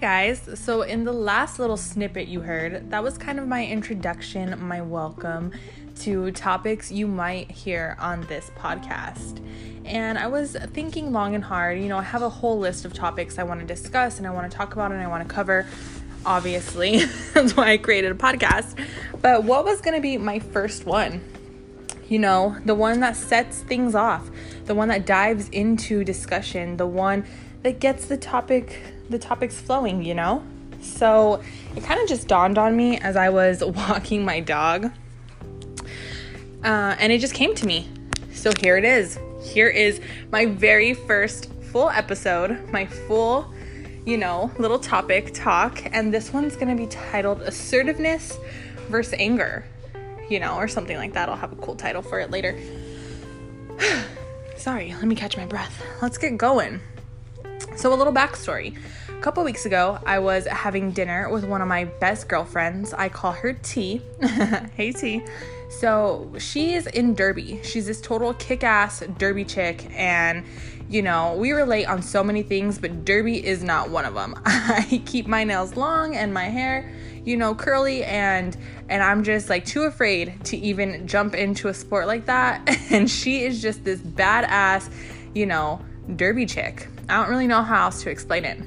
guys. So, in the last little snippet you heard, that was kind of my introduction, my welcome to topics you might hear on this podcast. And I was thinking long and hard. You know, I have a whole list of topics I want to discuss and I want to talk about and I want to cover. Obviously, that's why I created a podcast. But what was going to be my first one? You know, the one that sets things off, the one that dives into discussion, the one that gets the topic the topics flowing, you know? So it kind of just dawned on me as I was walking my dog. Uh, and it just came to me. So here it is. Here is my very first full episode, my full, you know, little topic talk. And this one's to be titled Assertiveness versus Anger, you know, or something like that. I'll have a cool title for it later. Sorry, let me catch my breath. Let's get going. So, a little backstory. A couple weeks ago, I was having dinner with one of my best girlfriends. I call her T. hey, T. So, she's in Derby. She's this total kick ass Derby chick. And, you know, we relate on so many things, but Derby is not one of them. I keep my nails long and my hair, you know, curly and and I'm just like too afraid to even jump into a sport like that. And she is just this badass, you know, derby chick. I don't really know how else to explain it.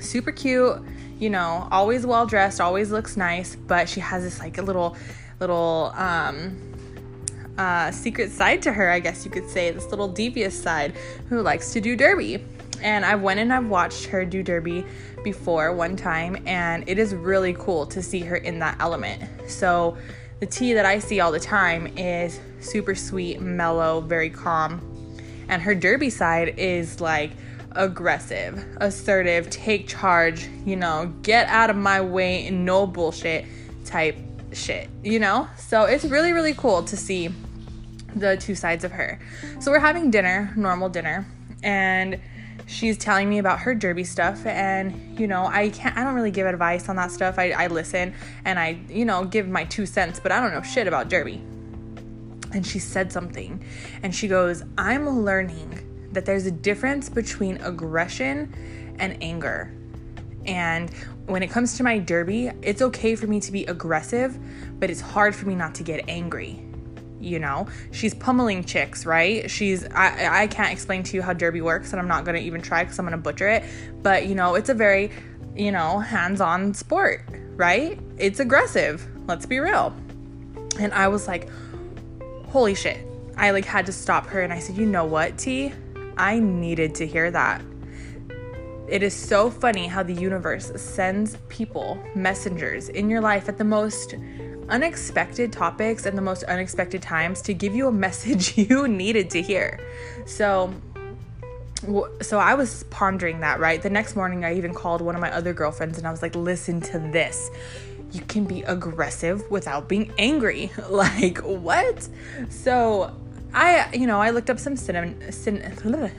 Super cute, you know, always well dressed, always looks nice, but she has this like a little, little, um, uh, secret side to her, I guess you could say, this little devious side who likes to do derby. And I went and I've watched her do derby before one time, and it is really cool to see her in that element. So, the T that I see all the time is super sweet, mellow, very calm. And her derby side is like aggressive, assertive, take charge, you know, get out of my way, no bullshit type shit, you know? So it's really, really cool to see the two sides of her. So we're having dinner, normal dinner, and she's telling me about her derby stuff and you know i can't i don't really give advice on that stuff i, I listen and i you know give my two cents but i don't know shit about derby and she said something and she goes i'm learning that there's a difference between aggression and anger. And when it comes to my derby, it's okay for me to be aggressive, but it's hard for me not to get angry. You know, she's pummeling chicks, right? She's, I, I can't explain to you how derby works, and I'm not gonna even try because I'm gonna butcher it. But, you know, it's a very, you know, hands on sport, right? It's aggressive, let's be real. And I was like, holy shit. I like had to stop her and I said, you know what, T? I needed to hear that. It is so funny how the universe sends people, messengers in your life at the most unexpected topics and the most unexpected times to give you a message you needed to hear. So, so I was pondering that, right? The next morning, I even called one of my other girlfriends and I was like, listen to this. You can be aggressive without being angry. Like, what? So, I, you know, I looked up some syn,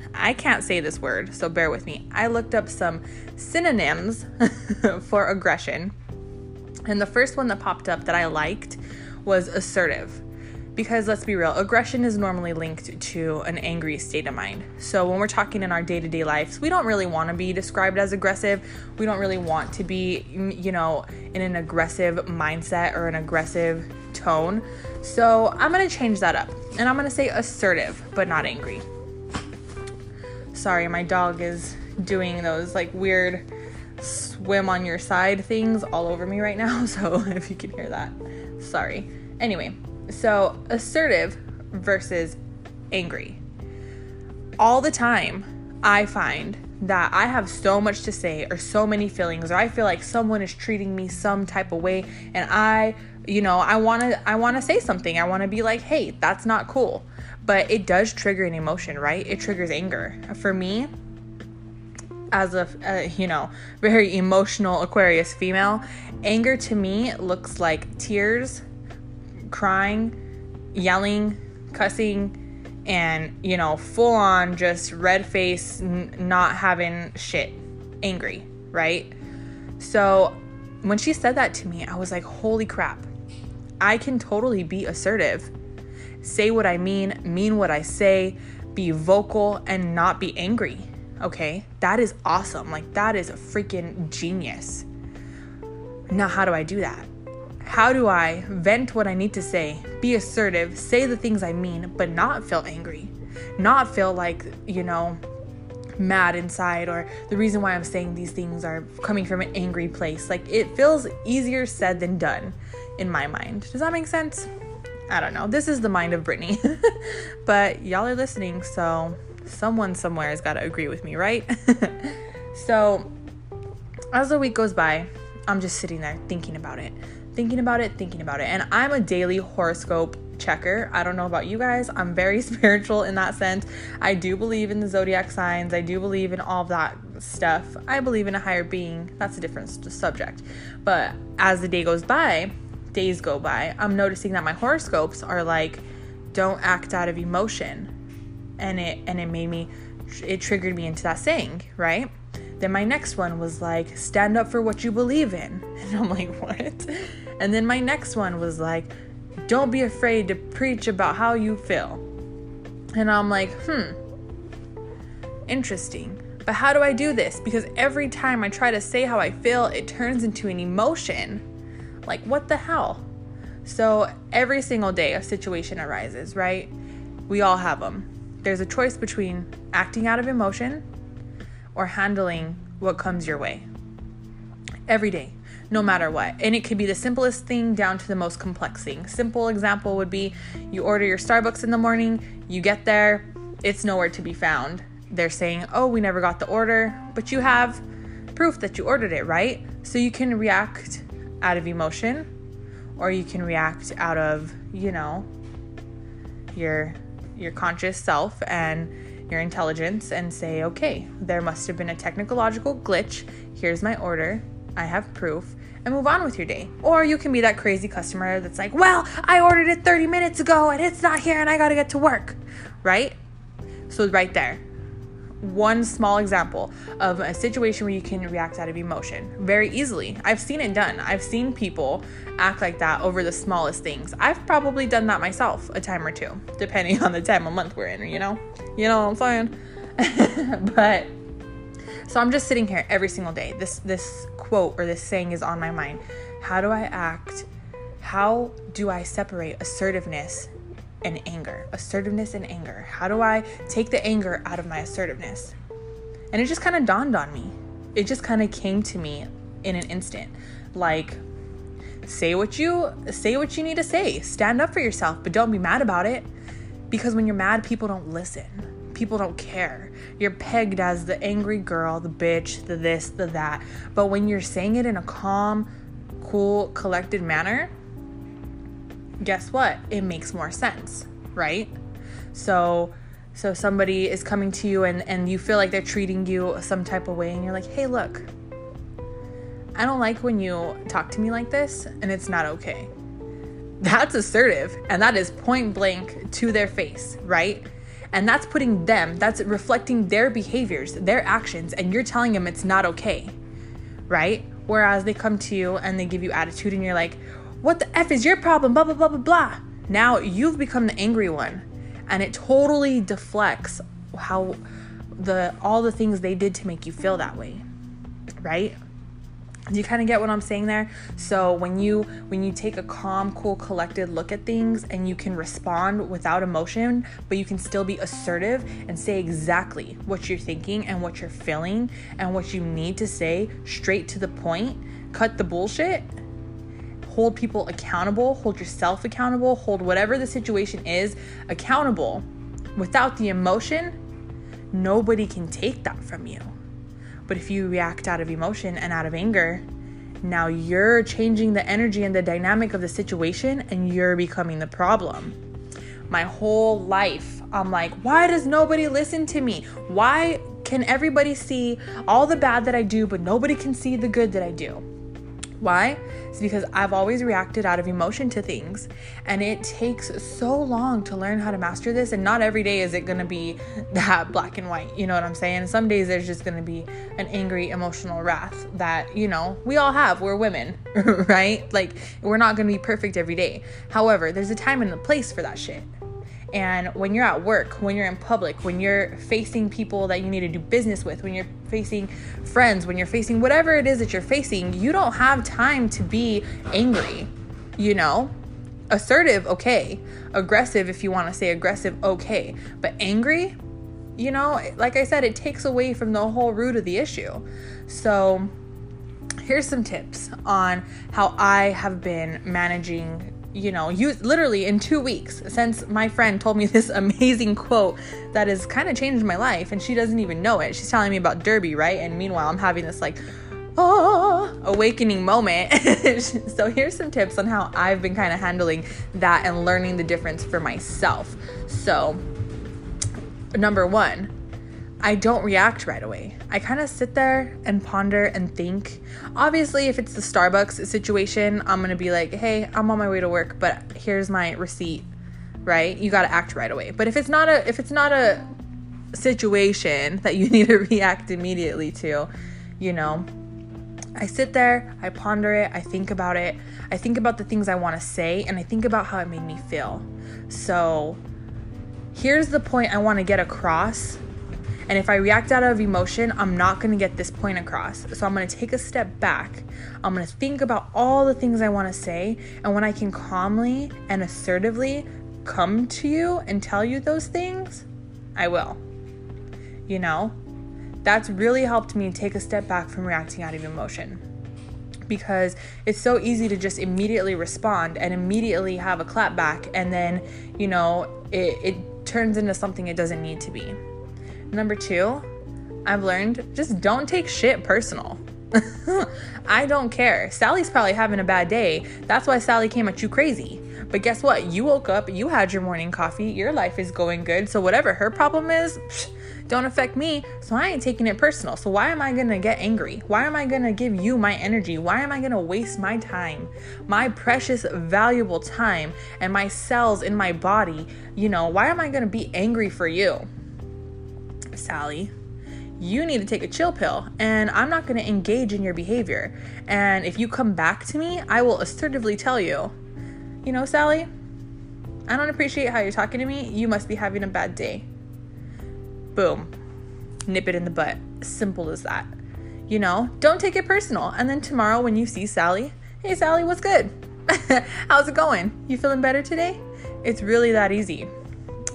I can't say this word, so bear with me. I looked up some synonyms for aggression. And the first one that popped up that I liked was assertive. Because let's be real, aggression is normally linked to an angry state of mind. So when we're talking in our day to day lives, we don't really want to be described as aggressive. We don't really want to be, you know, in an aggressive mindset or an aggressive tone. So I'm going to change that up and I'm going to say assertive, but not angry. Sorry, my dog is doing those like weird swim on your side things all over me right now. So if you can hear that, sorry. Anyway, so assertive versus angry. All the time, I find that I have so much to say or so many feelings or I feel like someone is treating me some type of way and I you know i want to i want to say something. I want to be like hey that's not cool. But it does trigger an emotion right? It triggers anger. For me as a uh, you know very emotional aquarius female anger to me looks like tears crying yelling cussing and you know full on just red face n- not having shit angry right so when she said that to me i was like holy crap I can totally be assertive, say what I mean, mean what I say, be vocal, and not be angry Okay, that is awesome. Like, that is a freaking genius. Now, how do I do that? How do I vent what I need to say, be assertive, say the things I mean, but not feel angry? Not feel like, you know, mad inside or the reason why I'm saying these things are coming from an angry place. Like it feels easier said than done in my mind. Does that make sense? I don't know. This is the mind of Brittany. but y'all are listening, so someone somewhere has got to agree with me, right? so as the week goes by, I'm just sitting there thinking about it, thinking about it, thinking about it. And I'm a daily horoscope checker. I don't know about you guys. I'm very spiritual in that sense. I do believe in the zodiac signs. I do believe in all that stuff. I believe in a higher being. That's a different subject. But as the day goes by, days go by, I'm noticing that my horoscopes are like don't act out of emotion. And it and it made me it triggered me into that saying, right? Then my next one was like, stand up for what you believe in. And I'm like, what? And then my next one was like, don't be afraid to preach about how you feel. And I'm like, hmm, interesting. But how do I do this? Because every time I try to say how I feel, it turns into an emotion. Like, what the hell? So, every single day a situation arises, right? We all have them. There's a choice between acting out of emotion or handling what comes your way. Every day no matter what. And it could be the simplest thing down to the most complex thing. Simple example would be you order your Starbucks in the morning, you get there, it's nowhere to be found. They're saying, oh, we never got the order, but you have proof that you ordered it, right? So you can react out of emotion or you can react out of, you know, your your conscious self and your intelligence and say, okay, there must have been a technological glitch. Here's my order. I have proof and move on with your day. Or you can be that crazy customer that's like, well, I ordered it 30 minutes ago and it's not here and I gotta get to work, right? So, right there, one small example of a situation where you can react out of emotion very easily. I've seen it done. I've seen people act like that over the smallest things. I've probably done that myself a time or two, depending on the time of month we're in, you know? You know what I'm saying? but so I'm just sitting here every single day. This this quote or this saying is on my mind. How do I act? How do I separate assertiveness and anger? Assertiveness and anger. How do I take the anger out of my assertiveness? And it just kind of dawned on me. It just kind of came to me in an instant. Like say what you say what you need to say. Stand up for yourself, but don't be mad about it. Because when you're mad, people don't listen people don't care. You're pegged as the angry girl, the bitch, the this, the that. But when you're saying it in a calm, cool, collected manner, guess what? It makes more sense, right? So so somebody is coming to you and and you feel like they're treating you some type of way and you're like, "Hey, look. I don't like when you talk to me like this and it's not okay." That's assertive and that is point blank to their face, right? And that's putting them, that's reflecting their behaviors, their actions, and you're telling them it's not okay, right? Whereas they come to you and they give you attitude and you're like, what the F is your problem? Blah, blah, blah, blah, blah. Now you've become the angry one. And it totally deflects how the all the things they did to make you feel that way. Right? Do you kind of get what I'm saying there? So when you when you take a calm, cool, collected look at things and you can respond without emotion, but you can still be assertive and say exactly what you're thinking and what you're feeling and what you need to say straight to the point, cut the bullshit, hold people accountable, hold yourself accountable, hold whatever the situation is accountable without the emotion, nobody can take that from you. But if you react out of emotion and out of anger, now you're changing the energy and the dynamic of the situation and you're becoming the problem. My whole life, I'm like, why does nobody listen to me? Why can everybody see all the bad that I do, but nobody can see the good that I do? Why? It's because I've always reacted out of emotion to things. And it takes so long to learn how to master this. And not every day is it going to be that black and white. You know what I'm saying? Some days there's just going to be an angry, emotional wrath that, you know, we all have. We're women, right? Like, we're not going to be perfect every day. However, there's a time and a place for that shit. And when you're at work, when you're in public, when you're facing people that you need to do business with, when you're facing friends, when you're facing whatever it is that you're facing, you don't have time to be angry, you know? Assertive, okay. Aggressive, if you want to say aggressive, okay. But angry, you know, like I said, it takes away from the whole root of the issue. So, here's some tips on how I have been managing you know, use literally in two weeks since my friend told me this amazing quote that has kind of changed my life, and she doesn't even know it. She's telling me about Derby, right? And meanwhile, I'm having this like, oh, awakening moment. so here's some tips on how I've been kind of handling that and learning the difference for myself. So, number one, I don't react right away. I kind of sit there and ponder and think. Obviously, if it's the Starbucks situation, I'm going to be like, "Hey, I'm on my way to work, but here's my receipt." Right? You got to act right away. But if it's not a if it's not a situation that you need to react immediately to, you know, I sit there, I ponder it, I think about it. I think about the things I want to say and I think about how it made me feel. So, here's the point I want to get across and if I react out of emotion, I'm not going to get this point across. So I'm going to take a step back. I'm going to think about all the things I want to say. And when I can calmly and assertively come to you and tell you those things, I will. You know, that's really helped me take a step back from reacting out of emotion because it's so easy to just immediately respond and immediately have a clap back and then you know it, it turns into something it doesn't need to be Number two, I've learned just don't take shit personal. I don't care. Sally's probably having a bad day. That's why Sally came at you crazy. But guess what? You woke up, you had your morning coffee, your life is going good. So whatever her problem is, psh, don't affect me. So I ain't taking it personal. So why am I to get angry? Why am I to give you my energy? Why am I to waste my time? My precious valuable time and my cells in my body, you know, why am I to be angry for you? Sally, you need to take a chill pill and I'm not going to engage in your behavior. And if you come back to me, I will assertively tell you, you know, Sally, I don't appreciate how you're talking to me. You must be having a bad day. Boom. Nip it in the butt. Simple as that. You know, don't take it personal. And then tomorrow when you see Sally, hey, Sally, what's good? How's it going? You feeling better today? It's really that easy.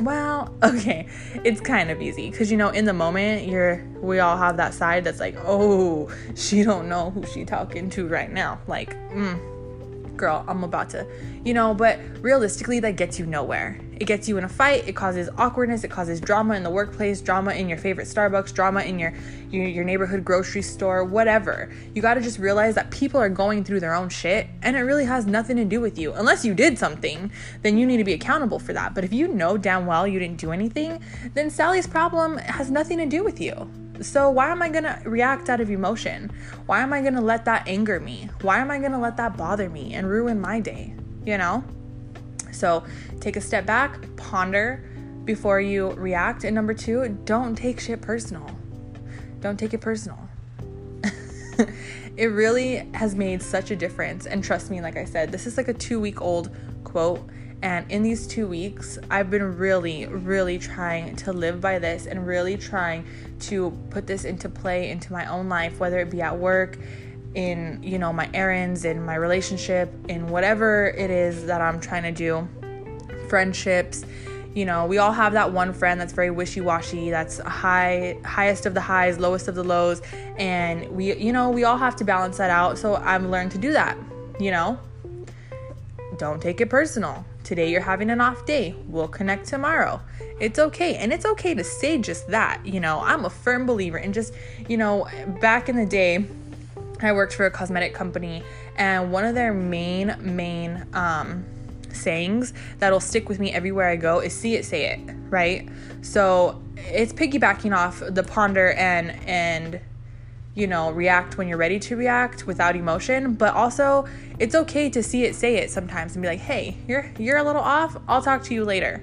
Well, okay, it's kind of easy because you know in the moment you're we all have that side that's like, oh, she don't know who she talking to right now. Like, mm, girl, I'm about to, you know, but realistically, that gets you nowhere. It gets you in a fight, it causes awkwardness, it causes drama in the workplace, drama in your favorite Starbucks, drama in your your, your neighborhood grocery store, whatever. You got to just realize that people are going through their own shit and it really has nothing to do with you. Unless you did something, then you need to be accountable for that. But if you know damn well you didn't do anything, then Sally's problem has nothing to do with you. So, why am I gonna react out of emotion? Why am I gonna let that anger me? Why am I gonna let that bother me and ruin my day? You know? So, take a step back, ponder before you react. And number two, don't take shit personal. Don't take it personal. it really has made such a difference. And trust me, like I said, this is like a two week old quote and in these two weeks, I've been really, really trying to live by this and really trying to put this into play into my own life, whether it be at work, in you know my errands, in my relationship, in whatever it is that I'm trying to do, friendships. You know, we all have that one friend that's very wishy-washy, that's high, highest of the highs, lowest of the lows, and we, you know, we all have to balance that out. So I'm learned to do that. You know, don't take it personal Today you're having an off day. We'll connect tomorrow. It's okay. And it's okay to say just that. You know, I'm a firm believer and just, you know, back in the day, I worked for a cosmetic company, and one of their main, main, um, sayings that'll stick with me everywhere I go is see it, say it, right? So it's piggybacking off the ponder and, and, you know, react when you're ready to react without emotion, but also it's okay to see it, say it sometimes and be like, "Hey, you're you're a little off. I'll talk to you later."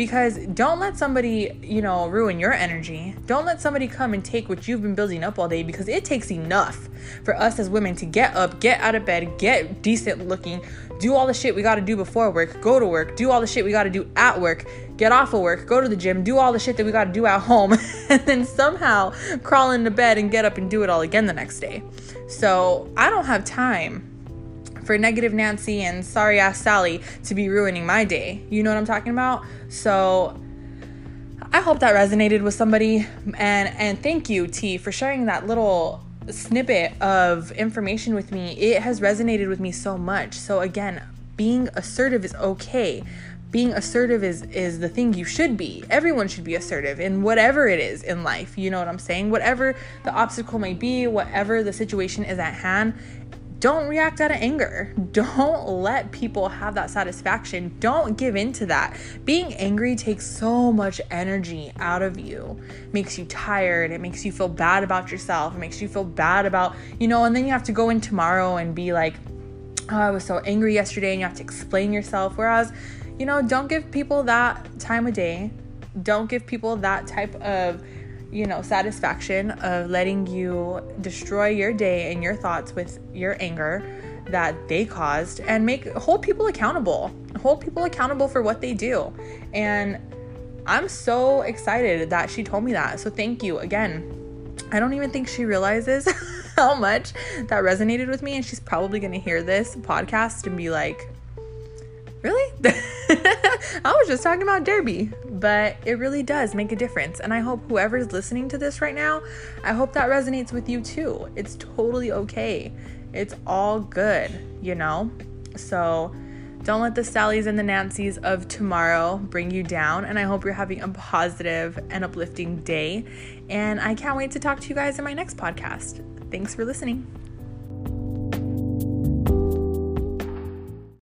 because don't let somebody, you know, ruin your energy. Don't let somebody come and take what you've been building up all day because it takes enough for us as women to get up, get out of bed, get decent looking, do all the shit we got to do before work, go to work, do all the shit we got to do at work, get off of work, go to the gym, do all the shit that we got to do at home, and then somehow crawl into bed and get up and do it all again the next day. So, I don't have time for negative Nancy and sorry ass Sally to be ruining my day. You know what I'm talking about? So I hope that resonated with somebody and and thank you T for sharing that little snippet of information with me. It has resonated with me so much. So again, being assertive is okay. Being assertive is is the thing you should be. Everyone should be assertive in whatever it is in life. You know what I'm saying? Whatever the obstacle may be, whatever the situation is at hand, don't react out of anger. Don't let people have that satisfaction. Don't give in to that. Being angry takes so much energy out of you. makes you tired. It makes you feel bad about yourself. It makes you feel bad about, you know, and then you have to go in tomorrow and be like, oh, I was so angry yesterday and you have to explain yourself. Whereas, you know, don't give people that time of day. Don't give people that type of you know, satisfaction of letting you destroy your day and your thoughts with your anger that they caused and make hold people accountable. Hold people accountable for what they do. And I'm so excited that she told me that. So thank you again. I don't even think she realizes how much that resonated with me and she's probably going to hear this podcast and be like, "Really?" I was just talking about Derby but it really does make a difference. And I hope whoever's listening to this right now, I hope that resonates with you too. It's totally okay. It's all good, you know? So don't let the Sallys and the Nancys of tomorrow bring you down. And I hope you're having a positive and uplifting day. And I can't wait to talk to you guys in my next podcast. Thanks for listening.